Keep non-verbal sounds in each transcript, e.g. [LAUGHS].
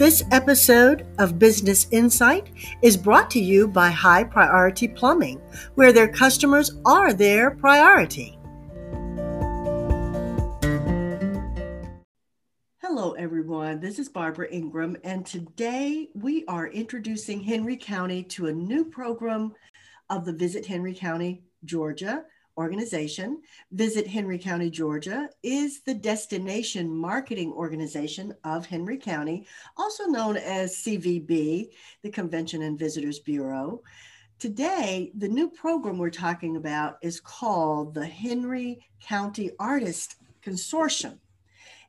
This episode of Business Insight is brought to you by High Priority Plumbing, where their customers are their priority. Hello, everyone. This is Barbara Ingram, and today we are introducing Henry County to a new program of the Visit Henry County, Georgia organization, Visit Henry County, Georgia, is the destination marketing organization of Henry County, also known as CVB, the Convention and Visitors Bureau. Today, the new program we're talking about is called the Henry County Artist Consortium.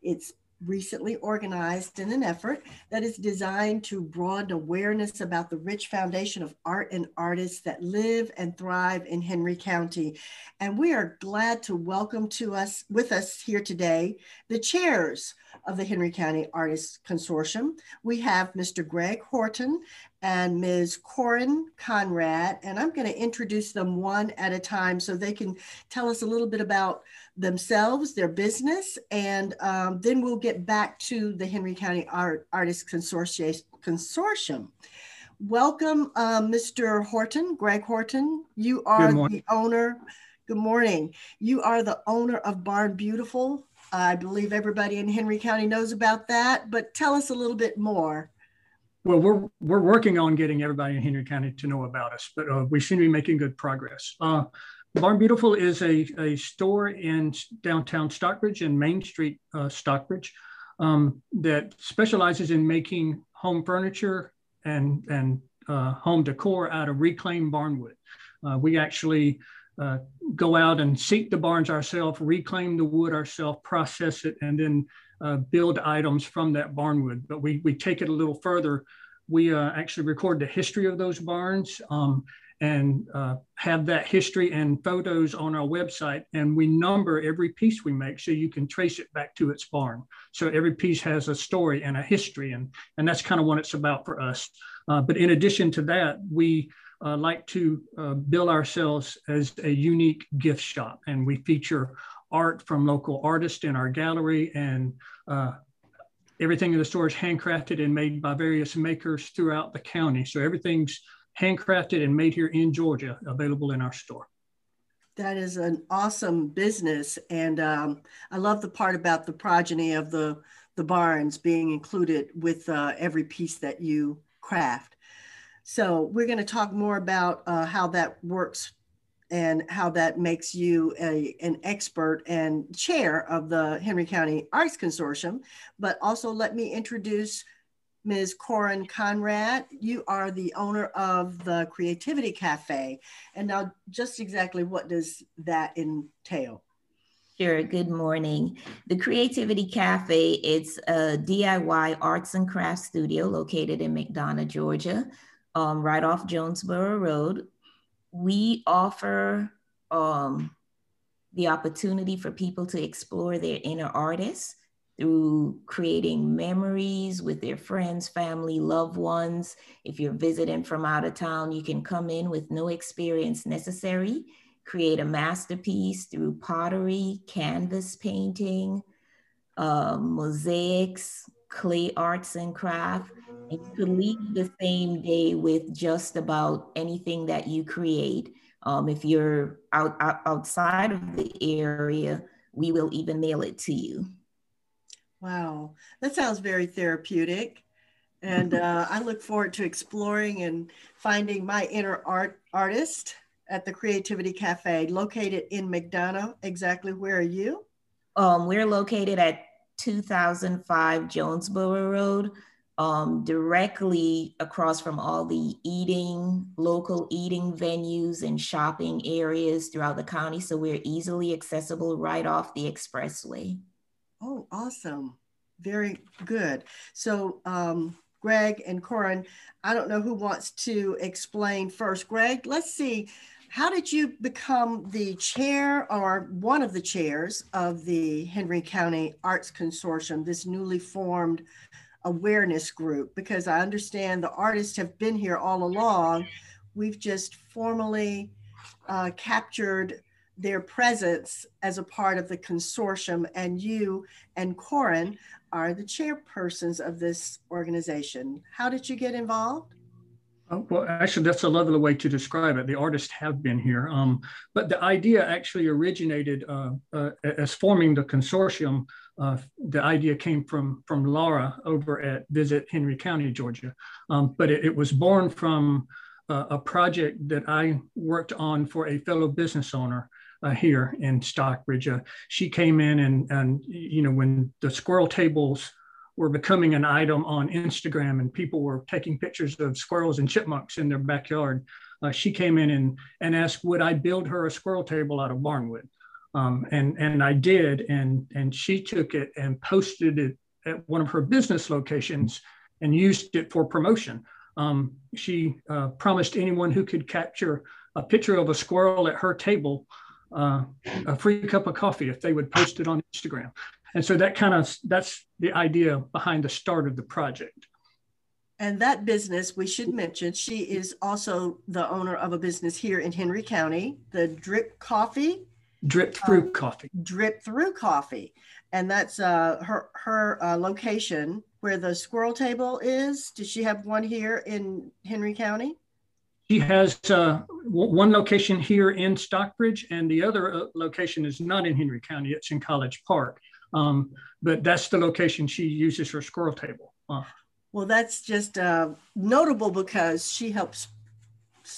It's recently organized in an effort that is designed to broaden awareness about the rich foundation of art and artists that live and thrive in Henry County. And we are glad to welcome to us with us here today the chairs of the Henry County Artists Consortium. We have Mr. Greg Horton and Ms. Corin Conrad, and I'm going to introduce them one at a time so they can tell us a little bit about themselves, their business, and um, then we'll get back to the Henry County Art Artists Consortium. Welcome, uh, Mr. Horton, Greg Horton. You are the owner. Good morning. You are the owner of Barn Beautiful. I believe everybody in Henry County knows about that, but tell us a little bit more. Well, we're we're working on getting everybody in Henry County to know about us, but uh, we seem to be making good progress. Uh, Barn Beautiful is a, a store in downtown Stockbridge and Main Street, uh, Stockbridge, um, that specializes in making home furniture and, and uh, home decor out of reclaimed barnwood. Uh, we actually uh, go out and seek the barns ourselves, reclaim the wood ourselves, process it, and then uh, build items from that barnwood. But we, we take it a little further. We uh, actually record the history of those barns. Um, and uh, have that history and photos on our website. And we number every piece we make so you can trace it back to its barn. So every piece has a story and a history, and, and that's kind of what it's about for us. Uh, but in addition to that, we uh, like to uh, bill ourselves as a unique gift shop, and we feature art from local artists in our gallery and uh, everything in the store is handcrafted and made by various makers throughout the county. So everything's handcrafted and made here in Georgia, available in our store. That is an awesome business. And um, I love the part about the progeny of the, the barns being included with uh, every piece that you craft. So we're going to talk more about uh, how that works and how that makes you a, an expert and chair of the Henry County Arts Consortium. But also let me introduce Ms. Corin Conrad, you are the owner of the Creativity Cafe. And now, just exactly what does that entail? Sure. Good morning. The Creativity Cafe, it's a DIY arts and crafts studio located in McDonough, Georgia, um, right off Jonesboro Road. We offer um, the opportunity for people to explore their inner artists through creating memories with their friends, family, loved ones. If you're visiting from out of town, you can come in with no experience necessary, create a masterpiece through pottery, canvas painting, uh, mosaics, clay arts and craft. And you could leave the same day with just about anything that you create. Um, if you're out, out outside of the area, we will even mail it to you. Wow, that sounds very therapeutic. And uh, I look forward to exploring and finding my inner art artist at the Creativity Cafe, located in McDonough. Exactly where are you? Um, we're located at 2005 Jonesboro Road, um, directly across from all the eating, local eating venues and shopping areas throughout the county. So we're easily accessible right off the expressway. Oh, awesome. Very good. So, um, Greg and Corin, I don't know who wants to explain first. Greg, let's see. How did you become the chair or one of the chairs of the Henry County Arts Consortium, this newly formed awareness group? Because I understand the artists have been here all along. We've just formally uh, captured their presence as a part of the consortium, and you and Corin are the chairpersons of this organization. How did you get involved? Oh, well, actually, that's a lovely way to describe it. The artists have been here, um, but the idea actually originated uh, uh, as forming the consortium. Uh, the idea came from from Laura over at Visit Henry County, Georgia, um, but it, it, was born from uh, a project that I worked on for a fellow business owner uh, here in Stockbridge. Uh, she came in and and you know when the squirrel tables were becoming an item on Instagram and people were taking pictures of squirrels and chipmunks in their backyard. Uh, she came in and, and asked, would I build her a squirrel table out of barnwood? Um, and, and I did. And, and she took it and posted it at one of her business locations and used it for promotion. Um, she uh, promised anyone who could capture a picture of a squirrel at her table uh, a free cup of coffee if they would post it on Instagram and so that kind of that's the idea behind the start of the project and that business we should mention she is also the owner of a business here in henry county the drip coffee drip through um, coffee drip through coffee and that's uh, her her uh, location where the squirrel table is does she have one here in henry county she has uh, one location here in Stockbridge, and the other uh, location is not in Henry County. It's in College Park. Um, but that's the location she uses her squirrel table. Uh, well, that's just uh, notable because she helps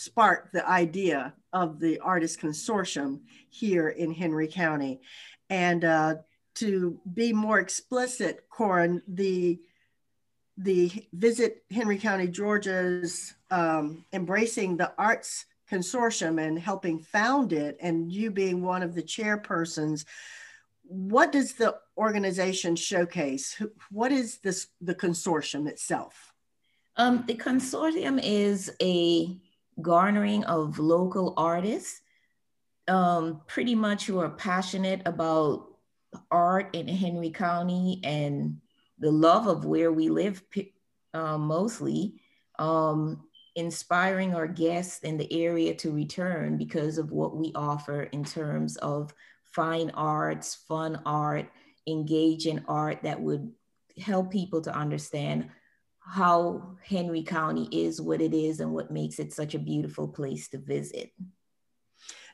spark the idea of the Artist Consortium here in Henry County. And uh, to be more explicit, Corin, the the Visit Henry County, Georgia's um, embracing the arts consortium and helping found it, and you being one of the chairpersons what does the organization showcase? What is this the consortium itself? Um, the consortium is a garnering of local artists, um, pretty much who are passionate about art in Henry County and the love of where we live, uh, mostly. Um, inspiring our guests in the area to return because of what we offer in terms of fine arts, fun art, engage in art that would help people to understand how Henry County is what it is and what makes it such a beautiful place to visit.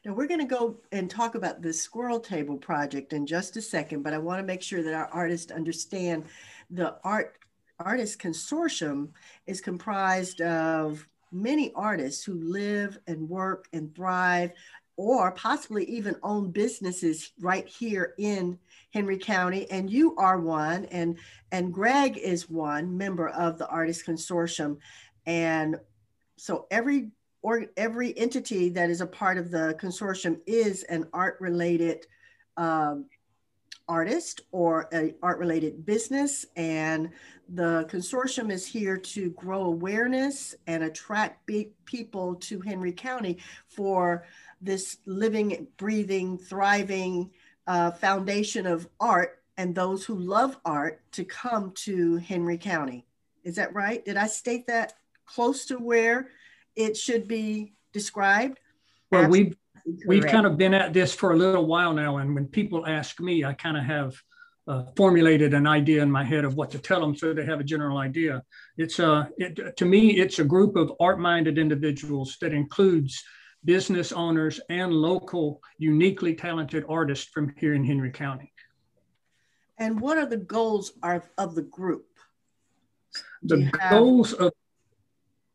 Now we're going to go and talk about the Squirrel Table project in just a second, but I want to make sure that our artists understand the art artist consortium is comprised of many artists who live and work and thrive or possibly even own businesses right here in Henry County. And you are one, and and Greg is one member of the Artist Consortium. And so every or every entity that is a part of the consortium is an art related um, artist or an art related business. And the consortium is here to grow awareness and attract big people to Henry County for this living, breathing, thriving uh, foundation of art and those who love art to come to Henry County. Is that right? Did I state that close to where it should be described? Well, we've we've kind of been at this for a little while now, and when people ask me, I kind of have uh, formulated an idea in my head of what to tell them, so they have a general idea. It's a uh, it, to me, it's a group of art-minded individuals that includes business owners, and local uniquely talented artists from here in Henry County. And what are the goals are, of the group? The have... goals of,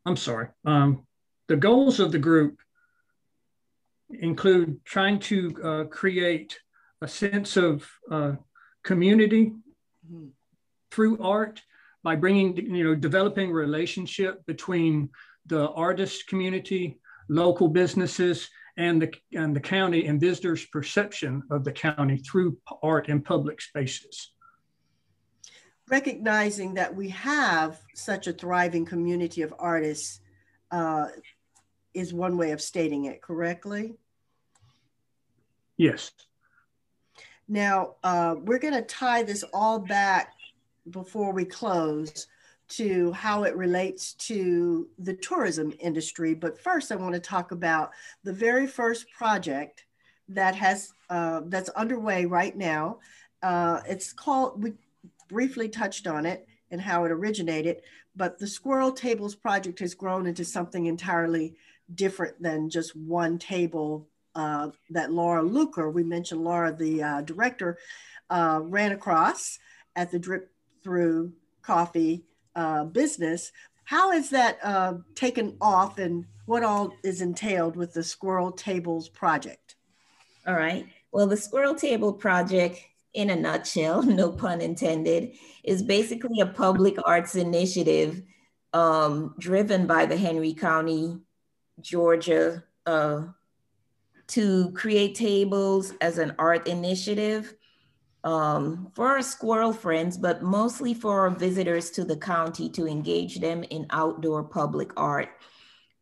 I'm sorry, um, the goals of the group include trying to uh, create a sense of uh, community mm-hmm. through art by bringing, you know, developing relationship between the artist community, local businesses and the, and the county and visitors' perception of the county through art in public spaces. Recognizing that we have such a thriving community of artists uh, is one way of stating it correctly. Yes. Now, uh, we're going to tie this all back before we close to how it relates to the tourism industry. But first, I want to talk about the very first project that has uh, that's underway right now. Uh, it's called. We briefly touched on it and how it originated, but the Squirrel Tables project has grown into something entirely different than just one table uh, that Laura Luker, we mentioned Laura, the uh, director, uh, ran across at the Drip Through Coffee uh, business. How has that uh, taken off and what all is entailed with the Squirrel Tables project? All right. Well, the Squirrel Table project, in a nutshell, [LAUGHS] no pun intended, is basically a public arts initiative um, driven by the Henry County, Georgia uh, to create tables as an art initiative um, for our squirrel friends, but mostly for our visitors to the county to engage them in outdoor public art.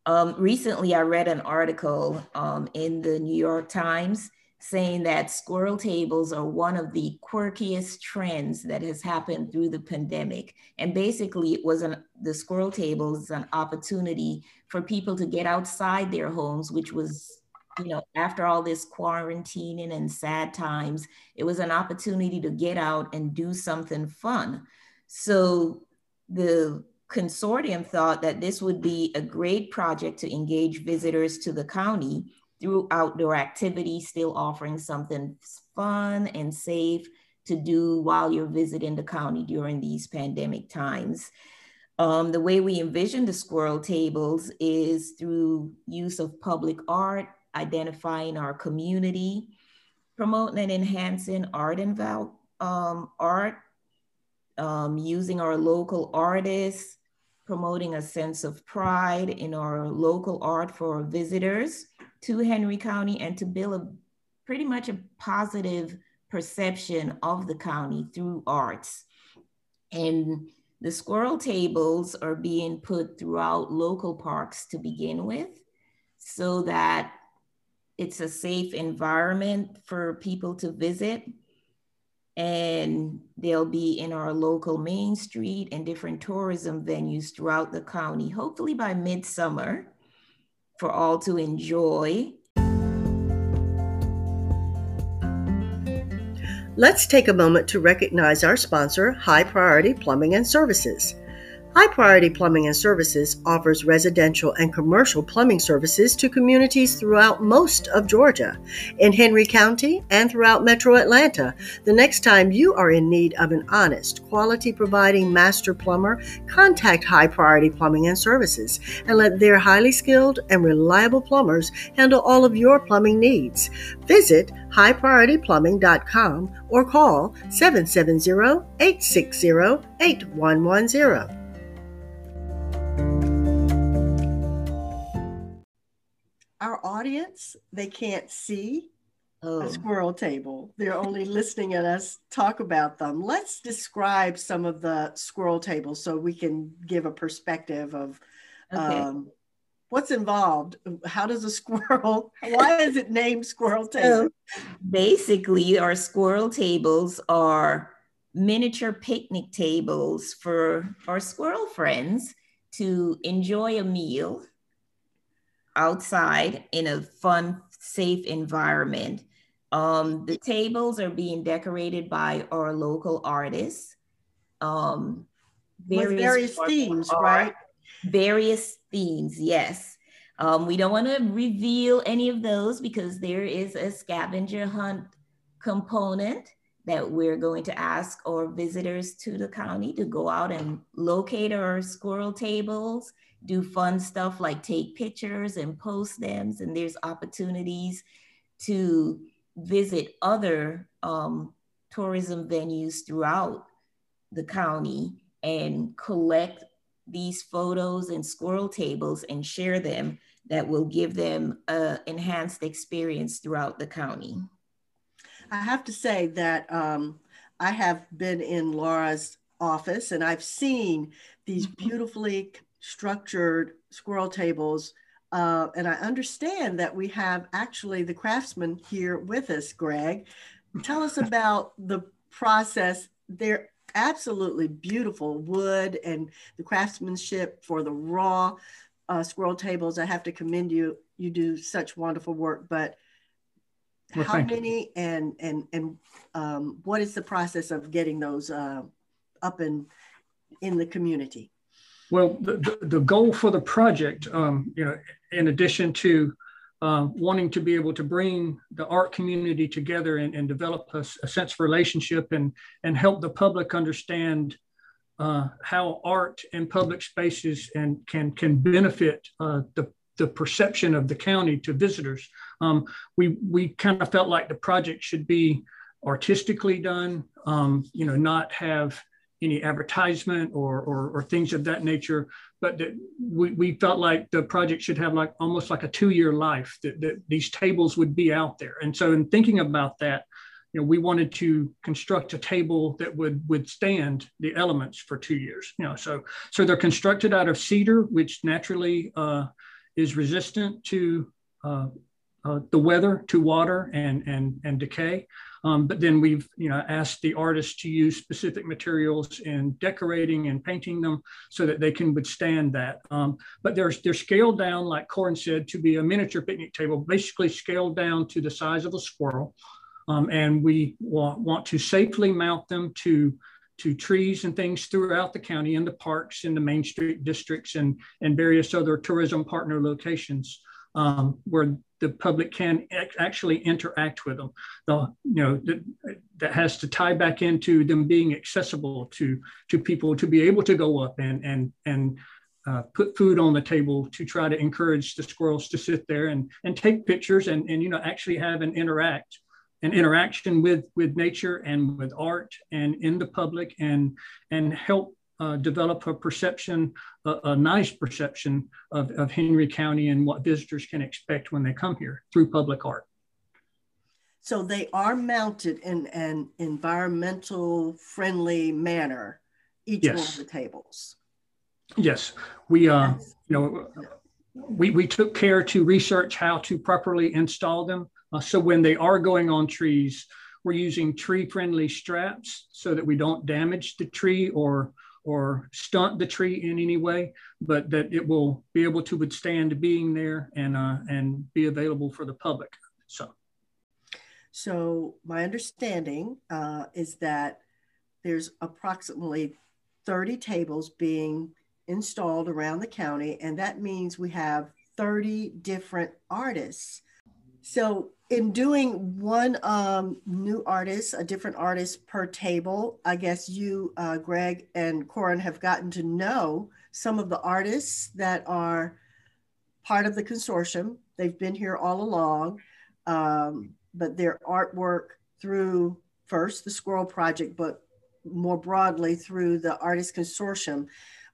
Um, recently, I read an article um, in the New York Times saying that squirrel tables are one of the quirkiest trends that has happened through the pandemic. And basically, it was an, the squirrel tables an opportunity for people to get outside their homes, which was you know, after all this quarantining and sad times, it was an opportunity to get out and do something fun. So the consortium thought that this would be a great project to engage visitors to the county through outdoor activities, still offering something fun and safe to do while you're visiting the county during these pandemic times. Um, the way we envision the squirrel tables is through use of public art, identifying our community, promoting and enhancing art and val- um, art, um, using our local artists, promoting a sense of pride in our local art for visitors to Henry County and to build a pretty much a positive perception of the county through arts. And the squirrel tables are being put throughout local parks to begin with so that it's a safe environment for people to visit. And they'll be in our local Main Street and different tourism venues throughout the county, hopefully by midsummer for all to enjoy. Let's take a moment to recognize our sponsor, High Priority Plumbing and Services. High Priority Plumbing and Services offers residential and commercial plumbing services to communities throughout most of Georgia, in Henry County, and throughout Metro Atlanta. The next time you are in need of an honest, quality providing master plumber, contact High Priority Plumbing and Services and let their highly skilled and reliable plumbers handle all of your plumbing needs. Visit highpriorityplumbing.com or call 770 860 8110. Our audience, they can't see oh. a squirrel table. They're only [LAUGHS] listening at us talk about them. Let's describe some of the squirrel tables so we can give a perspective of okay. um, what's involved. How does a squirrel, [LAUGHS] why is it named squirrel table? So basically, our squirrel tables are miniature picnic tables for our squirrel friends to enjoy a meal outside in a fun, safe environment. Um, the tables are being decorated by our local artists. Um, various, With various themes, art, right? Various themes, yes. Um, we don't want to reveal any of those because there is a scavenger hunt component that we're going to ask our visitors to the county to go out and locate our squirrel tables do fun stuff like take pictures and post them. And there's opportunities to visit other um, tourism venues throughout the county and collect these photos and squirrel tables and share them that will give them an enhanced experience throughout the county. I have to say that um, I have been in Laura's office and I've seen these mm-hmm. beautifully structured squirrel tables. Uh, and I understand that we have actually the craftsman here with us, Greg. Tell us [LAUGHS] about the process. They're absolutely beautiful wood and the craftsmanship for the raw uh, squirrel tables. I have to commend you. You do such wonderful work, but well, how many you. and and and um, what is the process of getting those uh, up and in the community? Well, the, the, goal for the project, um, you know, in addition to uh, wanting to be able to bring the art community together and, and develop a, a, sense of relationship and, and help the public understand uh, how art in public spaces and can, can benefit uh, the, the perception of the county to visitors. Um, we, we kind of felt like the project should be artistically done, um, you know, not have any advertisement or, or, or, things of that nature. But that we, we felt like the project should have like almost like a two-year life that, that these tables would be out there. And so in thinking about that, you know, we wanted to construct a table that would withstand the elements for two years. You know, so so they're constructed out of cedar, which naturally uh, is resistant to uh, uh, the weather, to water and and and decay. Um, but then we've you know asked the artists to use specific materials in decorating and painting them so that they can withstand that. Um, but they're, they're scaled down, like Corin said, to be a miniature picnic table, basically scaled down to the size of a squirrel. Um, and we want, want to safely mount them to to trees and things throughout the county in the parks in the main street districts and and various other tourism partner locations um, where the public can actually interact with them. The, you know, that, that has to tie back into them being accessible to, to people to be able to go up and, and, and uh, put food on the table to try to encourage the squirrels to sit there and, and take pictures and, and, you know, actually have an interact an interaction with, with nature and with art and in the public and, and help uh, develop a perception, a, a, nice perception of, of Henry County and what visitors can expect when they come here through public art. So they are mounted in an environmental friendly manner, each yes. one of the tables. Yes, we, uh, yes. you know, we, we took care to research how to properly install them. Uh, so when they are going on trees, we're using tree friendly straps so that we don't damage the tree or or stunt the tree in any way, but that it will be able to withstand being there and uh, and be available for the public. So, so my understanding uh, is that there's approximately 30 tables being installed around the county, and that means we have 30 different artists. So in doing one um, new artist, a different artist per table, I guess you, uh, Greg and Corin, have gotten to know some of the artists that are part of the consortium. They've been here all along, um, but their artwork through first the Squirrel Project, but more broadly through the Artist Consortium.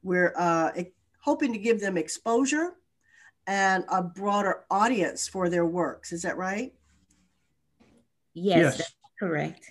We're uh, hoping to give them exposure and a broader audience for their works. Is that right? Yes, yes. correct.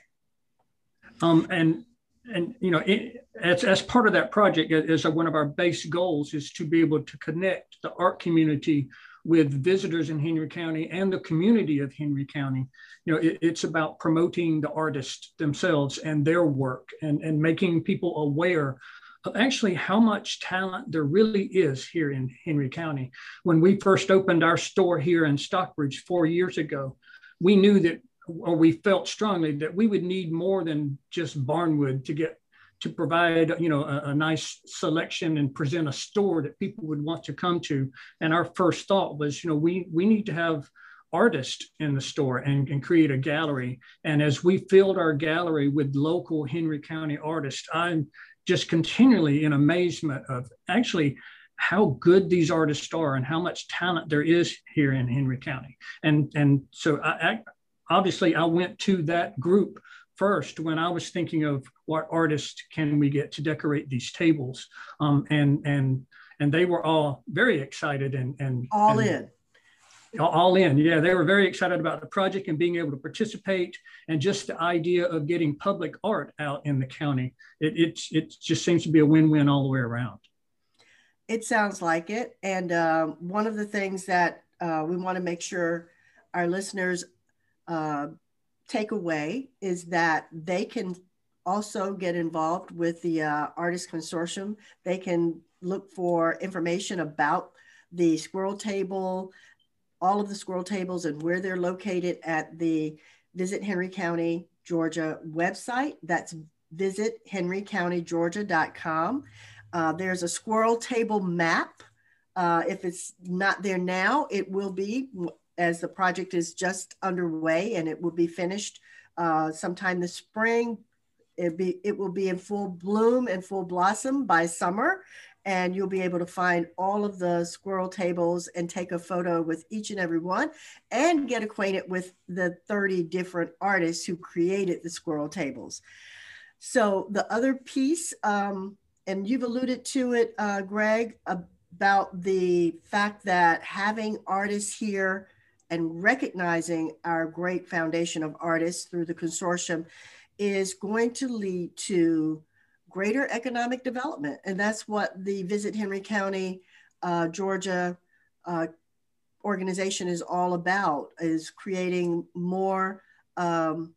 Um, and and you know, it, as as part of that project, as one of our base goals is to be able to connect the art community with visitors in Henry County and the community of Henry County. You know, it, it's about promoting the artists themselves and their work and, and making people aware of actually how much talent there really is here in Henry County. When we first opened our store here in Stockbridge four years ago, we knew that or we felt strongly that we would need more than just barnwood to get to provide you know a, a, nice selection and present a store that people would want to come to. And our first thought was you know we we need to have artists in the store and, and create a gallery. And as we filled our gallery with local henry county artists i'm just continually in amazement of actually how good these artists are and how much talent there is here in henry county. And and so I, obviously I went to that group first when I was thinking of what artists can we get to decorate these tables. Um, and and and they were all very excited and and all and, in. All in, yeah. They were very excited about the project and being able to participate, and just the idea of getting public art out in the county. It it, it just seems to be a win-win all the way around. It sounds like it. And um, one of the things that uh, we want to make sure our listeners uh, takeaway is that they can also get involved with the uh, Artist Consortium. They can look for information about the squirrel table all of the squirrel tables and where they're located at the Visit Henry County, Georgia website. That's visit henrycountygeorgia.com. Uh, there's a squirrel table map. Uh, if it's not there now, it will be as the project is just underway and it will be finished uh, sometime this spring. It, be, it will be in full bloom and full blossom by summer and you'll be able to find all of the squirrel tables and take a photo with each and every one and get acquainted with the 30 different artists who created the squirrel tables. So the other piece, um, and you've alluded to it, uh, Greg, about the fact that having artists here and recognizing our great foundation of artists through the consortium is going to lead to greater economic development. And that's what the Visit Henry County, uh, Georgia uh, organization is all about, is creating more, um,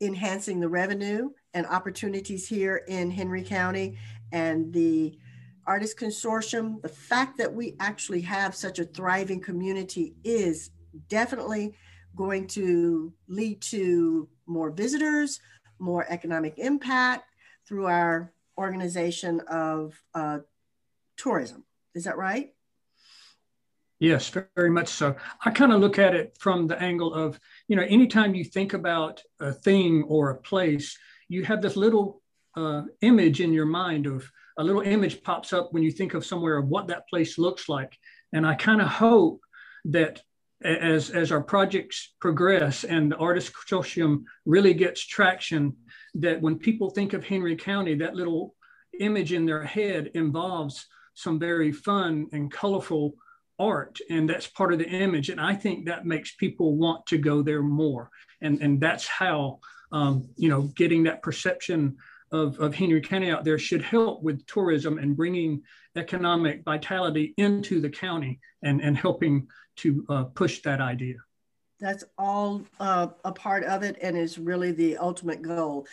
enhancing the revenue and opportunities here in Henry County. And the Artist Consortium, the fact that we actually have such a thriving community is definitely going to lead to more visitors, more economic impact, through our organization of uh, tourism. Is that right? Yes, very much so. I kind of look at it from the angle of, you know, anytime you think about a thing or a place, you have this little uh, image in your mind of a little image pops up when you think of somewhere of what that place looks like. And I kind of hope that as, as our projects progress and the Artist Consortium really gets traction, that when people think of Henry County, that little image in their head involves some very fun and colorful art and that's part of the image and i think that makes people want to go there more. And and that's how um, you know getting that perception of, of henry county out there should help with tourism and bringing economic vitality into the county and and helping to uh, push that idea that's all uh, a part of it and is really the ultimate goal.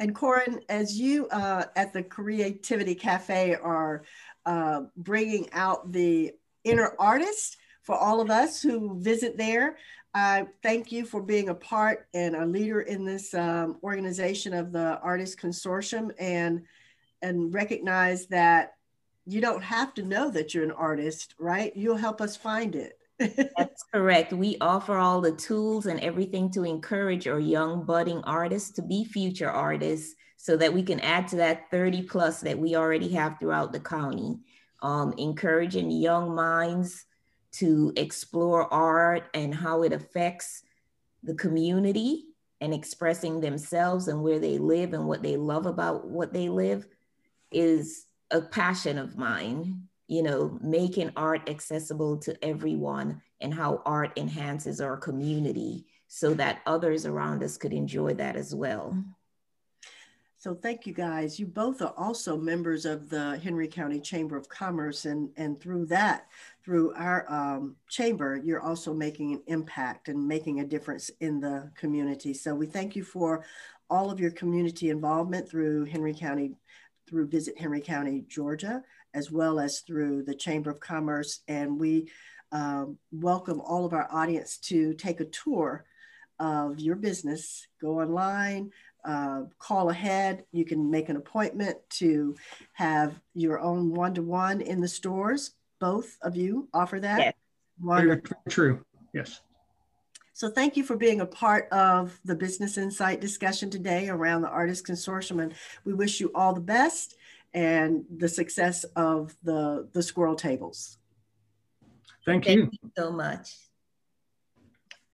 And Corin, as you uh, at the Creativity Cafe are uh, bringing out the inner artist for all of us who visit there, I thank you for being a part and a leader in this um, organization of the Artist Consortium and, and recognize that you don't have to know that you're an artist, right? You'll help us find it. [LAUGHS] That's correct. We offer all the tools and everything to encourage our young budding artists to be future artists so that we can add to that 30 plus that we already have throughout the county. Um, encouraging young minds to explore art and how it affects the community and expressing themselves and where they live and what they love about what they live is a passion of mine you know, making art accessible to everyone and how art enhances our community so that others around us could enjoy that as well. So thank you guys. You both are also members of the Henry County Chamber of Commerce and, and through that, through our um, chamber, you're also making an impact and making a difference in the community. So we thank you for all of your community involvement through Henry County, through Visit Henry County, Georgia as well as through the Chamber of Commerce. And we um, welcome all of our audience to take a tour of your business. Go online, uh, call ahead. You can make an appointment to have your own one to one in the stores. Both of you offer that. Yes. Very true. Yes. So thank you for being a part of the Business Insight discussion today around the Artist Consortium. And we wish you all the best and the success of the, the squirrel tables. Thank you. Thank you so much.